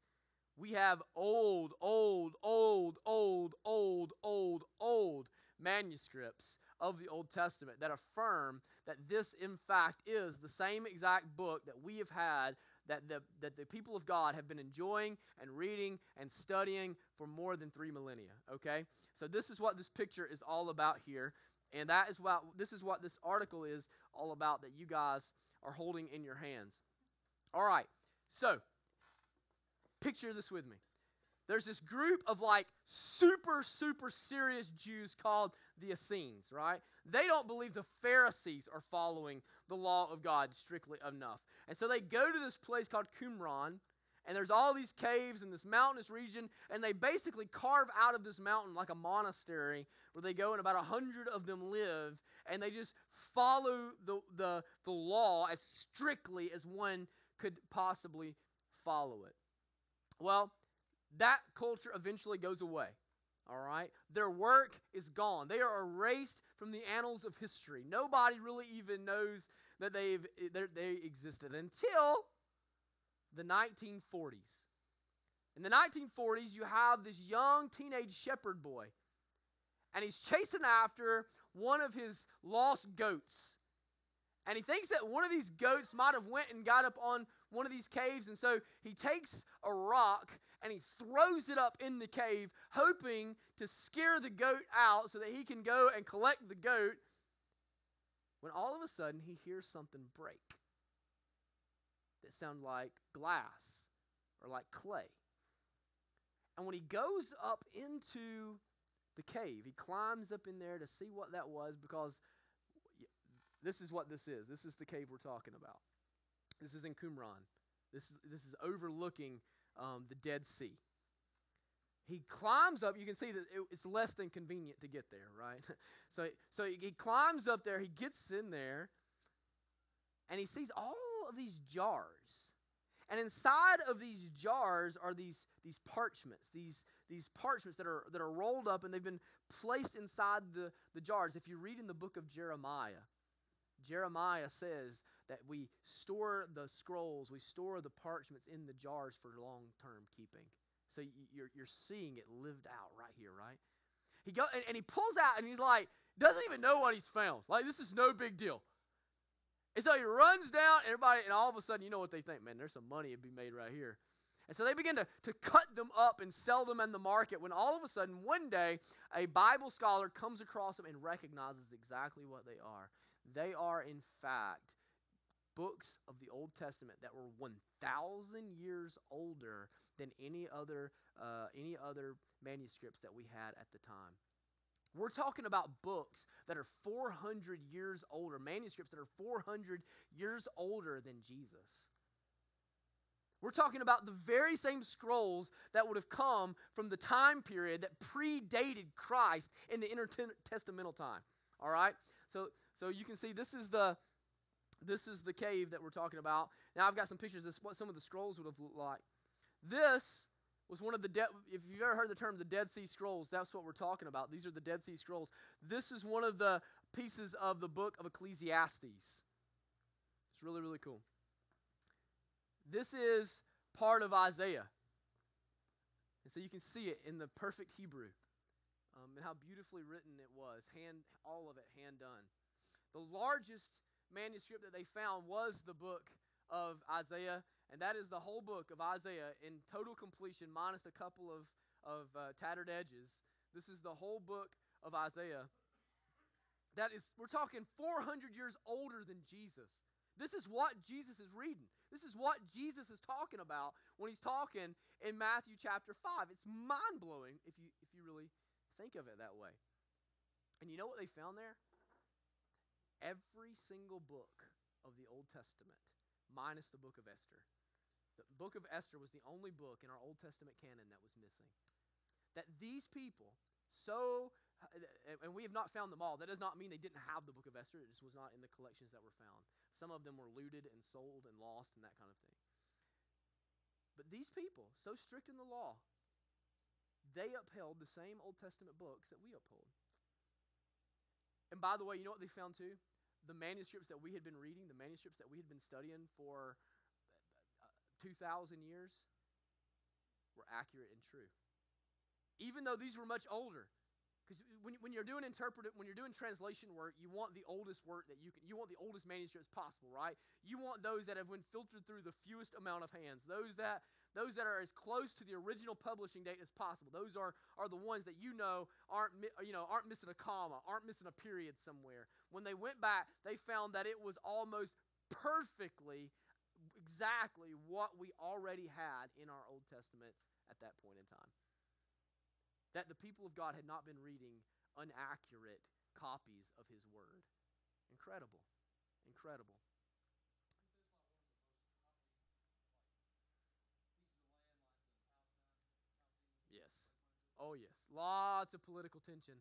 we have old, old, old, old, old, old, old manuscripts of the Old Testament that affirm that this, in fact, is the same exact book that we have had that the, that the people of God have been enjoying and reading and studying for more than three millennia. Okay? So this is what this picture is all about here. And that is what this is what this article is all about that you guys are holding in your hands. All right. So picture this with me. There's this group of like super, super serious Jews called the Essenes, right? They don't believe the Pharisees are following the law of God strictly enough. And so they go to this place called Qumran, and there's all these caves in this mountainous region, and they basically carve out of this mountain like a monastery where they go and about a hundred of them live, and they just follow the, the, the law as strictly as one could possibly follow it. Well, that culture eventually goes away. All right? Their work is gone. They are erased from the annals of history. Nobody really even knows that they've, eh, they existed until the 1940s. In the 1940s, you have this young teenage shepherd boy, and he's chasing after one of his lost goats. And he thinks that one of these goats might have went and got up on one of these caves, and so he takes a rock and he throws it up in the cave, hoping to scare the goat out so that he can go and collect the goat. When all of a sudden he hears something break that sounds like glass or like clay. And when he goes up into the cave, he climbs up in there to see what that was because this is what this is. This is the cave we're talking about. This is in Qumran. This is, this is overlooking um, the Dead Sea. He climbs up. You can see that it, it's less than convenient to get there, right? so, so he climbs up there. He gets in there, and he sees all of these jars. And inside of these jars are these, these parchments, these, these parchments that are, that are rolled up and they've been placed inside the, the jars. If you read in the book of Jeremiah, Jeremiah says that we store the scrolls, we store the parchments in the jars for long term keeping. So you're, you're seeing it lived out right here, right? He go and, and he pulls out and he's like, doesn't even know what he's found. Like, this is no big deal. And so he runs down, everybody, and all of a sudden, you know what they think, man, there's some money to be made right here. And so they begin to, to cut them up and sell them in the market when all of a sudden, one day, a Bible scholar comes across them and recognizes exactly what they are. They are, in fact, books of the Old Testament that were 1,000 years older than any other, uh, any other manuscripts that we had at the time. We're talking about books that are 400 years older, manuscripts that are 400 years older than Jesus. We're talking about the very same scrolls that would have come from the time period that predated Christ in the intertestamental time. All right? So so you can see this is the this is the cave that we're talking about. Now I've got some pictures of what some of the scrolls would have looked like. This was one of the dead if you've ever heard the term the Dead Sea Scrolls, that's what we're talking about. These are the Dead Sea Scrolls. This is one of the pieces of the book of Ecclesiastes. It's really, really cool. This is part of Isaiah. And so you can see it in the perfect Hebrew. Um, and how beautifully written it was, hand all of it hand done. The largest manuscript that they found was the book of Isaiah, and that is the whole book of Isaiah in total completion, minus a couple of, of uh, tattered edges. This is the whole book of Isaiah. That is, we're talking 400 years older than Jesus. This is what Jesus is reading. This is what Jesus is talking about when he's talking in Matthew chapter 5. It's mind blowing if you, if you really think of it that way. And you know what they found there? Every single book of the Old Testament, minus the book of Esther. The book of Esther was the only book in our Old Testament canon that was missing. That these people, so, and we have not found them all. That does not mean they didn't have the book of Esther. It just was not in the collections that were found. Some of them were looted and sold and lost and that kind of thing. But these people, so strict in the law, they upheld the same Old Testament books that we uphold. And by the way, you know what they found too? The manuscripts that we had been reading, the manuscripts that we had been studying for uh, 2,000 years, were accurate and true. Even though these were much older. Because when, when you're doing interpretive, when you're doing translation work, you want the oldest work that you can, you want the oldest manuscripts possible, right? You want those that have been filtered through the fewest amount of hands, those that those that are as close to the original publishing date as possible. Those are, are the ones that you know aren't, you know aren't missing a comma, aren't missing a period somewhere. When they went back, they found that it was almost perfectly exactly what we already had in our Old Testament at that point in time. That the people of God had not been reading inaccurate copies of His Word. Incredible. Incredible. Yes. Oh, yes. Lots of political tension.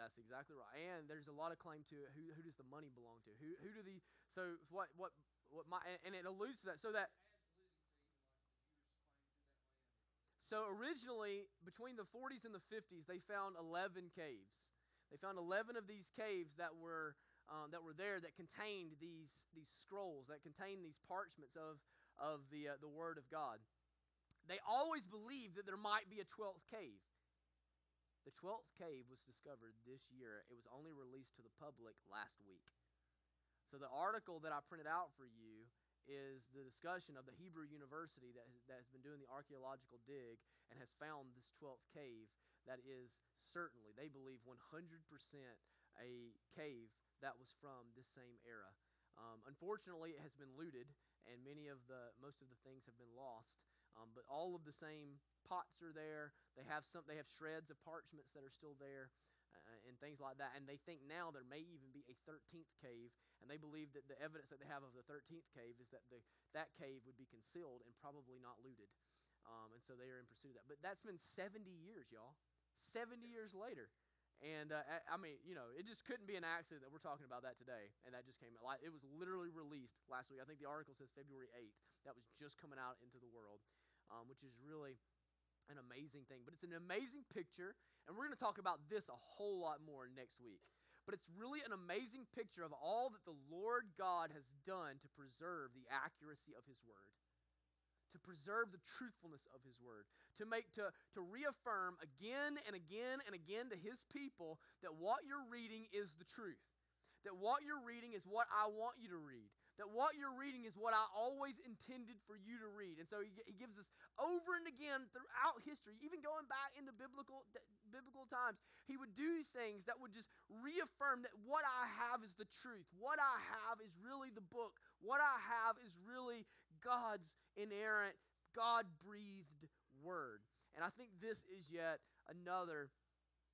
That's, exactly right. And there's a lot of claim to it. Who, who does the money belong to? Who, who do the. So, what, what, what my. And, and it alludes to that. So that. So originally, between the 40s and the 50s, they found 11 caves. They found 11 of these caves that were um, that were there that contained these, these scrolls, that contained these parchments of, of the, uh, the Word of God. They always believed that there might be a 12th cave. The 12th cave was discovered this year. It was only released to the public last week. So the article that I printed out for you is the discussion of the Hebrew University that has, that has been doing the archaeological dig and has found this 12th cave that is certainly, they believe, 100% a cave that was from this same era. Um, unfortunately, it has been looted, and many of the most of the things have been lost. Um, but all of the same pots are there. They have some. They have shreds of parchments that are still there, uh, and things like that. And they think now there may even be a 13th cave, and they believe that the evidence that they have of the 13th cave is that the that cave would be concealed and probably not looted. Um, and so they are in pursuit of that. But that's been 70 years, y'all. 70 years later. And uh, I mean, you know, it just couldn't be an accident that we're talking about that today. And that just came out. It was literally released last week. I think the article says February 8th. That was just coming out into the world, um, which is really an amazing thing. But it's an amazing picture. And we're going to talk about this a whole lot more next week. But it's really an amazing picture of all that the Lord God has done to preserve the accuracy of His Word to preserve the truthfulness of his word to make to, to reaffirm again and again and again to his people that what you're reading is the truth that what you're reading is what i want you to read that what you're reading is what i always intended for you to read and so he, he gives us over and again throughout history even going back into biblical biblical times he would do things that would just reaffirm that what i have is the truth what i have is really the book what i have is really God's inerrant, God breathed word. And I think this is yet another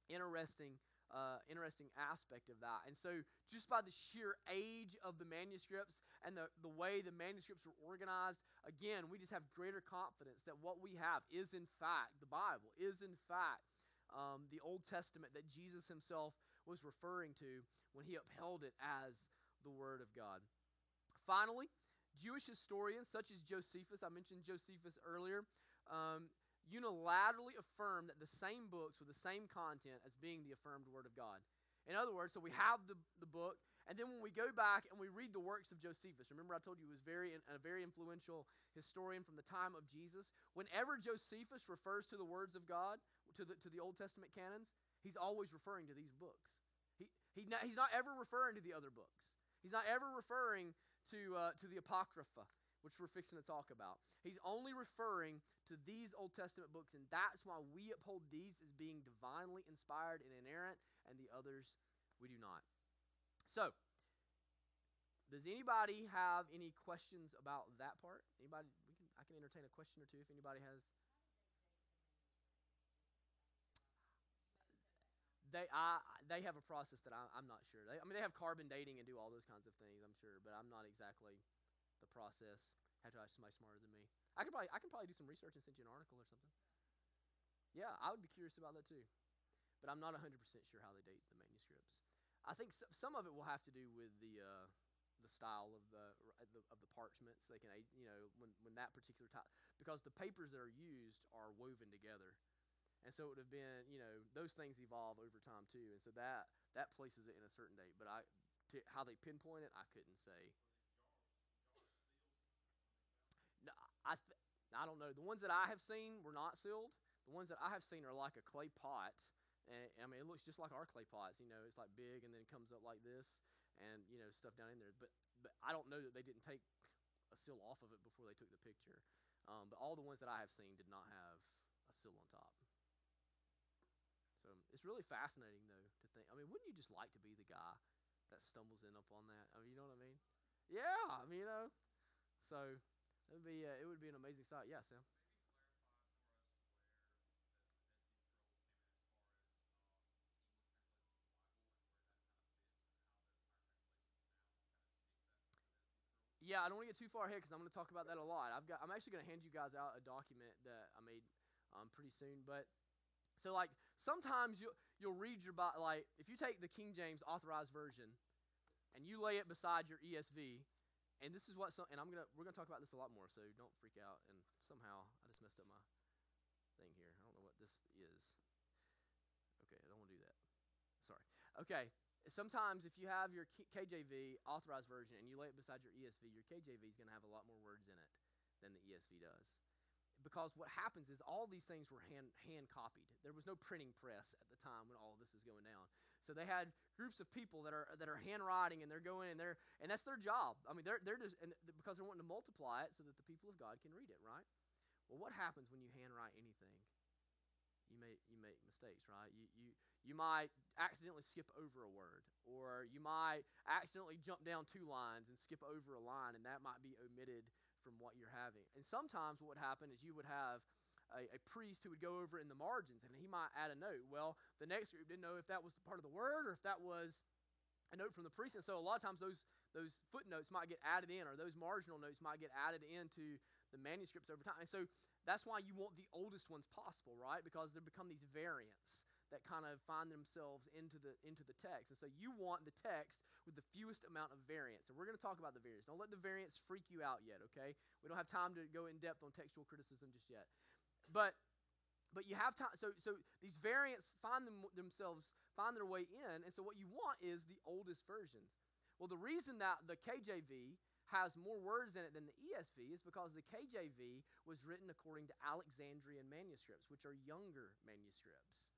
interesting. Uh, interesting aspect of that. And so, just by the sheer age of the manuscripts and the, the way the manuscripts were organized, again, we just have greater confidence that what we have is, in fact, the Bible, is, in fact, um, the Old Testament that Jesus himself was referring to when he upheld it as the Word of God. Finally, Jewish historians such as Josephus, I mentioned Josephus earlier, um, unilaterally affirm that the same books with the same content as being the affirmed Word of God. In other words, so we have the, the book, and then when we go back and we read the works of Josephus, remember I told you he was very a very influential historian from the time of Jesus. Whenever Josephus refers to the words of God, to the, to the Old Testament canons, he's always referring to these books. He, he he's not ever referring to the other books. He's not ever referring to, uh, to the Apocrypha, which we're fixing to talk about. He's only referring to these Old Testament books, and that's why we uphold these as being divinely inspired and inerrant, and the others we do not. So, does anybody have any questions about that part? Anybody? We can. I can entertain a question or two if anybody has. They, I, they have a process that I, am not sure. They, I mean, they have carbon dating and do all those kinds of things. I'm sure, but I'm not exactly the process. Have to ask somebody smarter than me. I could probably, I can probably do some research and send you an article or something. Yeah, I would be curious about that too, but I'm not 100% sure how they date the manuscripts. I think some of it will have to do with the uh, the style of the, of the parchments. They can, you know, when when that particular type, because the papers that are used are woven together. And so it would have been, you know, those things evolve over time too. And so that that places it in a certain date. But I, to, how they pinpoint it, I couldn't say. No, I th- I don't know. The ones that I have seen were not sealed. The ones that I have seen are like a clay pot. And I mean, it looks just like our clay pots. You know, it's like big and then it comes up like this, and you know, stuff down in there. But but I don't know that they didn't take a seal off of it before they took the picture. Um, but all the ones that I have seen did not have a seal on top. So it's really fascinating, though, to think. I mean, wouldn't you just like to be the guy that stumbles in upon that? I mean, you know what I mean? Yeah, I mean, you know. So it would be uh, it would be an amazing sight. Yeah, Sam. Yeah, I don't want to get too far ahead because I'm going to talk about that a lot. I've got I'm actually going to hand you guys out a document that I made um, pretty soon, but so like sometimes you you'll read your Bible like if you take the King James Authorized Version and you lay it beside your ESV, and this is what some and I'm gonna we're gonna talk about this a lot more, so don't freak out. And somehow I just messed up my thing here. I don't know what this is. Okay, I don't want to do that. Sorry. Okay. Sometimes if you have your KJV authorized version and you lay it beside your ESV, your KJV is going to have a lot more words in it than the ESV does because what happens is all these things were hand, hand copied. There was no printing press at the time when all this is going down. So they had groups of people that are that are handwriting and they're going and they're and that's their job. I mean, they're they're just and because they're wanting to multiply it so that the people of God can read it, right? Well, what happens when you handwrite anything? You may you make mistakes, right? You you you might accidentally skip over a word, or you might accidentally jump down two lines and skip over a line, and that might be omitted from what you're having. And sometimes what would happen is you would have a, a, priest who would go over in the margins and he might add a note. Well, the next group didn't know if that was part of the word or if that was a note from the priest. And so a lot of times those, those footnotes might get added in or those marginal notes might get added into the manuscripts over time. And so that's why you want the oldest ones possible, right? Because there become these variants that kind of find themselves into the into the text. And so you want the text with the fewest amount of variants. And we're going to talk about the variants. Don't let the variants freak you out yet, okay? We don't have time to go in depth on textual criticism just yet. But but you have time so so these variants find them, themselves find their way in and so what you want is the oldest versions well the reason that the kjv has more words in it than the esv is because the kjv was written according to alexandrian manuscripts which are younger manuscripts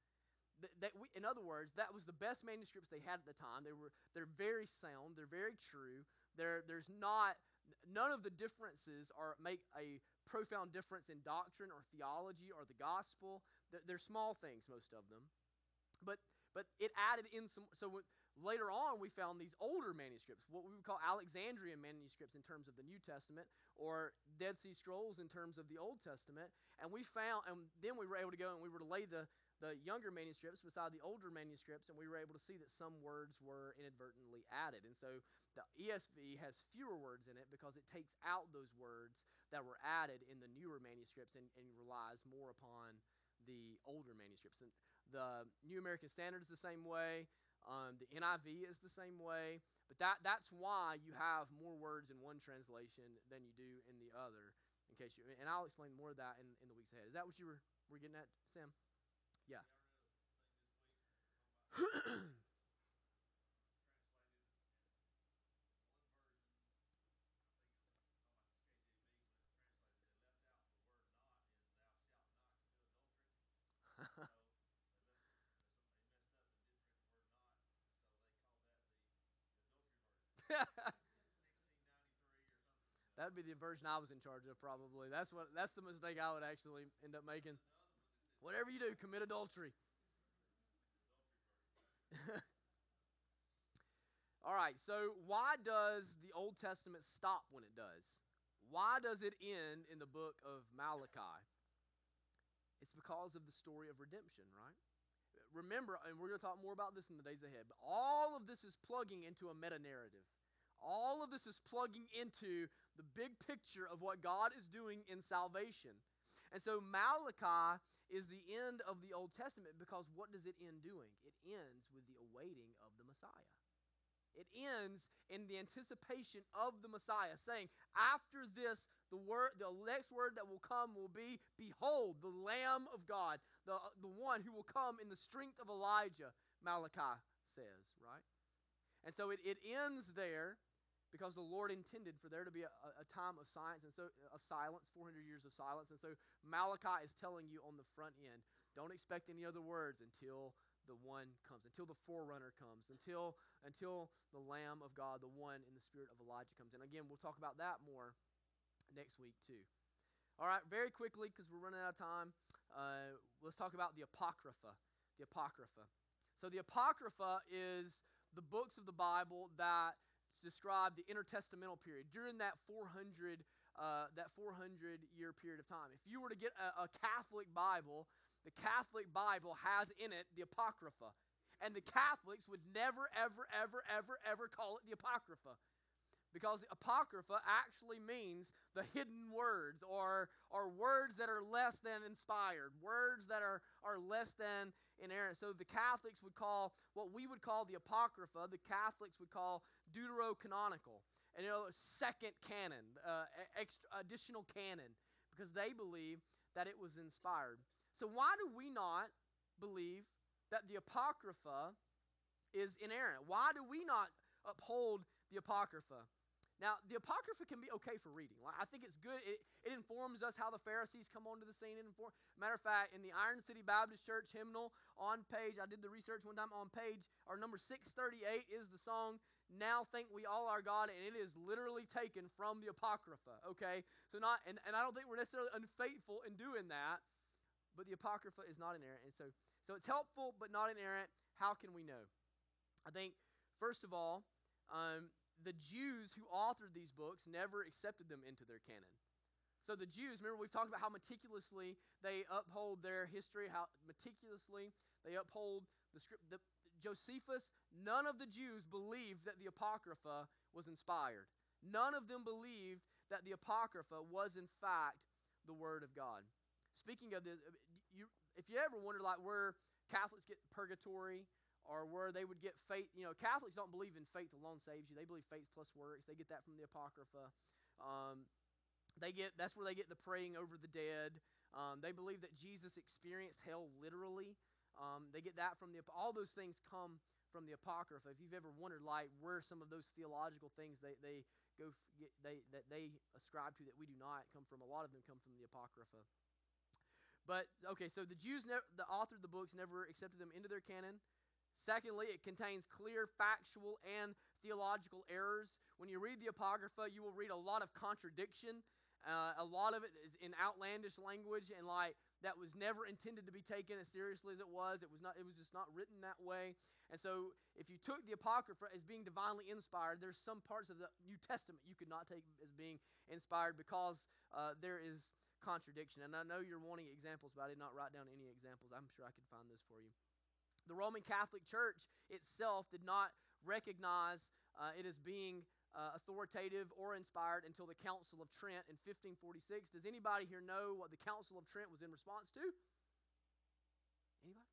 that we, in other words, that was the best manuscripts they had at the time. They were they're very sound. They're very true. There there's not none of the differences are make a profound difference in doctrine or theology or the gospel. They're small things, most of them, but but it added in some. So later on, we found these older manuscripts, what we would call Alexandrian manuscripts in terms of the New Testament, or Dead Sea Scrolls in terms of the Old Testament, and we found, and then we were able to go and we were to lay the the younger manuscripts beside the older manuscripts, and we were able to see that some words were inadvertently added. And so the ESV has fewer words in it because it takes out those words that were added in the newer manuscripts and, and relies more upon the older manuscripts. And the New American Standard is the same way. Um, the NIV is the same way. But that, that's why you have more words in one translation than you do in the other. In case you, and I'll explain more of that in, in the weeks ahead. Is that what you were, were getting at, Sam? Yeah. That'd be the version I was in charge of, probably. That's what. That's the mistake I would actually end up making. Whatever you do, commit adultery. All right, so why does the Old Testament stop when it does? Why does it end in the book of Malachi? It's because of the story of redemption, right? Remember, and we're going to talk more about this in the days ahead, but all of this is plugging into a meta narrative. All of this is plugging into the big picture of what God is doing in salvation. And so Malachi is the end of the Old Testament because what does it end doing? It ends with the awaiting of the Messiah. It ends in the anticipation of the Messiah, saying, After this, the word, the next word that will come will be, Behold, the Lamb of God, the, the one who will come in the strength of Elijah, Malachi says, right? And so it, it ends there because the Lord intended for there to be a, a, time of science and so of silence, 400 years of silence. And so Malachi is telling you on the front end, don't expect any other words until the one comes, until the forerunner comes, until until the Lamb of God, the one in the spirit of Elijah comes. And again, we'll talk about that more next week too. All right, very quickly because we're running out of time. Uh, let's talk about the Apocrypha. The Apocrypha. So the Apocrypha is the books of the Bible that describe the intertestamental period during that 400 uh, that 400 year period of time. If you were to get a, a Catholic Bible, the Catholic Bible has in it the Apocrypha. And the Catholics would never, ever, ever, ever, ever call it the Apocrypha because apocrypha actually means the hidden words or, or words that are less than inspired words that are, are less than inerrant. So the catholics would call what we would call the apocrypha the catholics would call deuterocanonical. And you know second canon uh, extra, additional canon because they believe that it was inspired. So why do we not believe that the apocrypha is inerrant? Why do we not uphold the apocrypha now, the Apocrypha can be okay for reading. I think it's good. It, it informs us how the Pharisees come onto the scene. Inform, matter of fact, in the Iron City Baptist Church hymnal on page, I did the research one time on page, our number 638 is the song, Now Thank We All Our God, and it is literally taken from the Apocrypha, okay? So not, and, and I don't think we're necessarily unfaithful in doing that, but the Apocrypha is not inerrant. And so, so it's helpful, but not inerrant. How can we know? I think, first of all, um, the Jews who authored these books never accepted them into their canon. So the Jews, remember we've talked about how meticulously they uphold their history, how meticulously they uphold the script. The, Josephus, none of the Jews believed that the Apocrypha was inspired. None of them believed that the Apocrypha was in fact the Word of God. Speaking of this, you, if you ever wonder like where Catholics get purgatory or where they would get faith, you know, Catholics don't believe in faith alone saves you. They believe faith plus works. They get that from the Apocrypha. Um, they get that's where they get the praying over the dead. Um, they believe that Jesus experienced hell literally. Um, they get that from the all those things come from the apocrypha. If you've ever wondered like where some of those theological things they they go they that they ascribe to that we do not come from, a lot of them come from the apocrypha. But okay, so the Jews, never, the author of the books, never accepted them into their canon. Secondly, it contains clear factual and theological errors. When you read the Apocrypha, you will read a lot of contradiction uh, a lot of it is in outlandish language and like that was never intended to be taken as seriously as it was. It was not. It was just not written that way. And so, if you took the Apocrypha as being divinely inspired, there's some parts of the New Testament you could not take as being inspired because uh, there is contradiction. And I know you're wanting examples, but I did not write down any examples. I'm sure I could find this for you. The Roman Catholic Church itself did not recognize uh, it as being uh, authoritative or inspired until the Council of Trent in 1546. Does anybody here know what the Council of Trent was in response to? Anybody?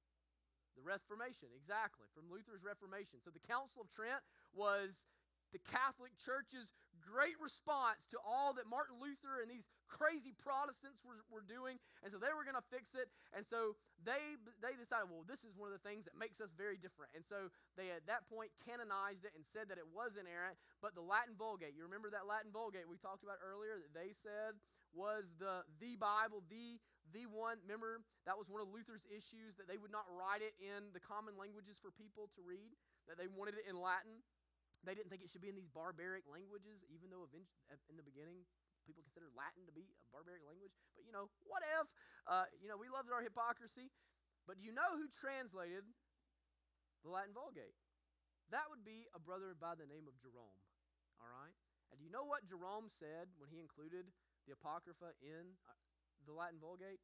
The Reformation, exactly, from Luther's Reformation. So the Council of Trent was the Catholic Church's great response to all that Martin Luther and these crazy Protestants were, were doing. And so they were going to fix it. And so they, they decided, well, this is one of the things that makes us very different. And so they, at that point, canonized it and said that it was inerrant. But the Latin Vulgate, you remember that Latin Vulgate we talked about earlier that they said was the, the Bible, the, the one. Remember, that was one of Luther's issues that they would not write it in the common languages for people to read, that they wanted it in Latin. They didn't think it should be in these barbaric languages, even though in the beginning people considered Latin to be a barbaric language. But you know, what if? Uh, you know, we loved our hypocrisy. But do you know who translated the Latin Vulgate? That would be a brother by the name of Jerome. All right? And do you know what Jerome said when he included the Apocrypha in uh, the Latin Vulgate?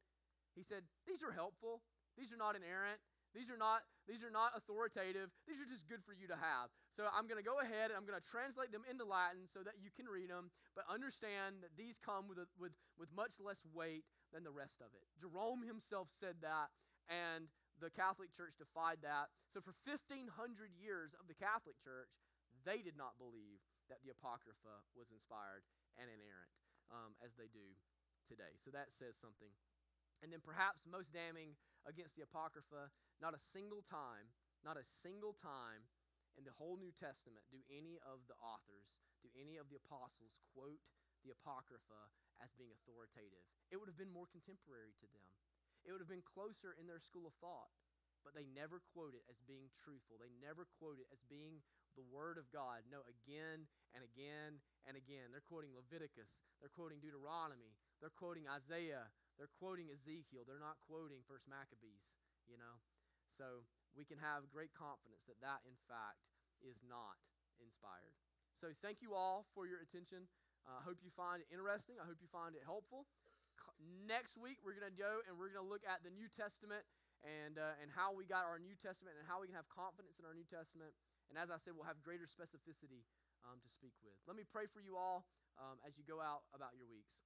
He said, These are helpful, these are not inerrant, these are not these are not authoritative. These are just good for you to have. So I'm going to go ahead and I'm going to translate them into Latin so that you can read them, but understand that these come with a, with with much less weight than the rest of it. Jerome himself said that and the Catholic Church defied that. So for 1500 years of the Catholic Church, they did not believe that the Apocrypha was inspired and inerrant um, as they do today. So that says something. And then perhaps most damning against the Apocrypha, not a single time, not a single time in the whole New Testament do any of the authors, do any of the apostles quote the Apocrypha as being authoritative. It would have been more contemporary to them. It would have been closer in their school of thought, but they never quote it as being truthful. They never quote it as being the Word of God. No, again and again and again. They're quoting Leviticus, they're quoting Deuteronomy, they're quoting Isaiah, they're quoting Ezekiel. They're not quoting First Maccabees, you know. So we can have great confidence that that, in fact, is not inspired. So thank you all for your attention. I uh, hope you find it interesting. I hope you find it helpful. Next week, we're going to go and we're going to look at the New Testament and, uh, and how we got our New Testament and how we can have confidence in our New Testament. And as I said, we'll have greater specificity um, to speak with. Let me pray for you all um, as you go out about your weeks.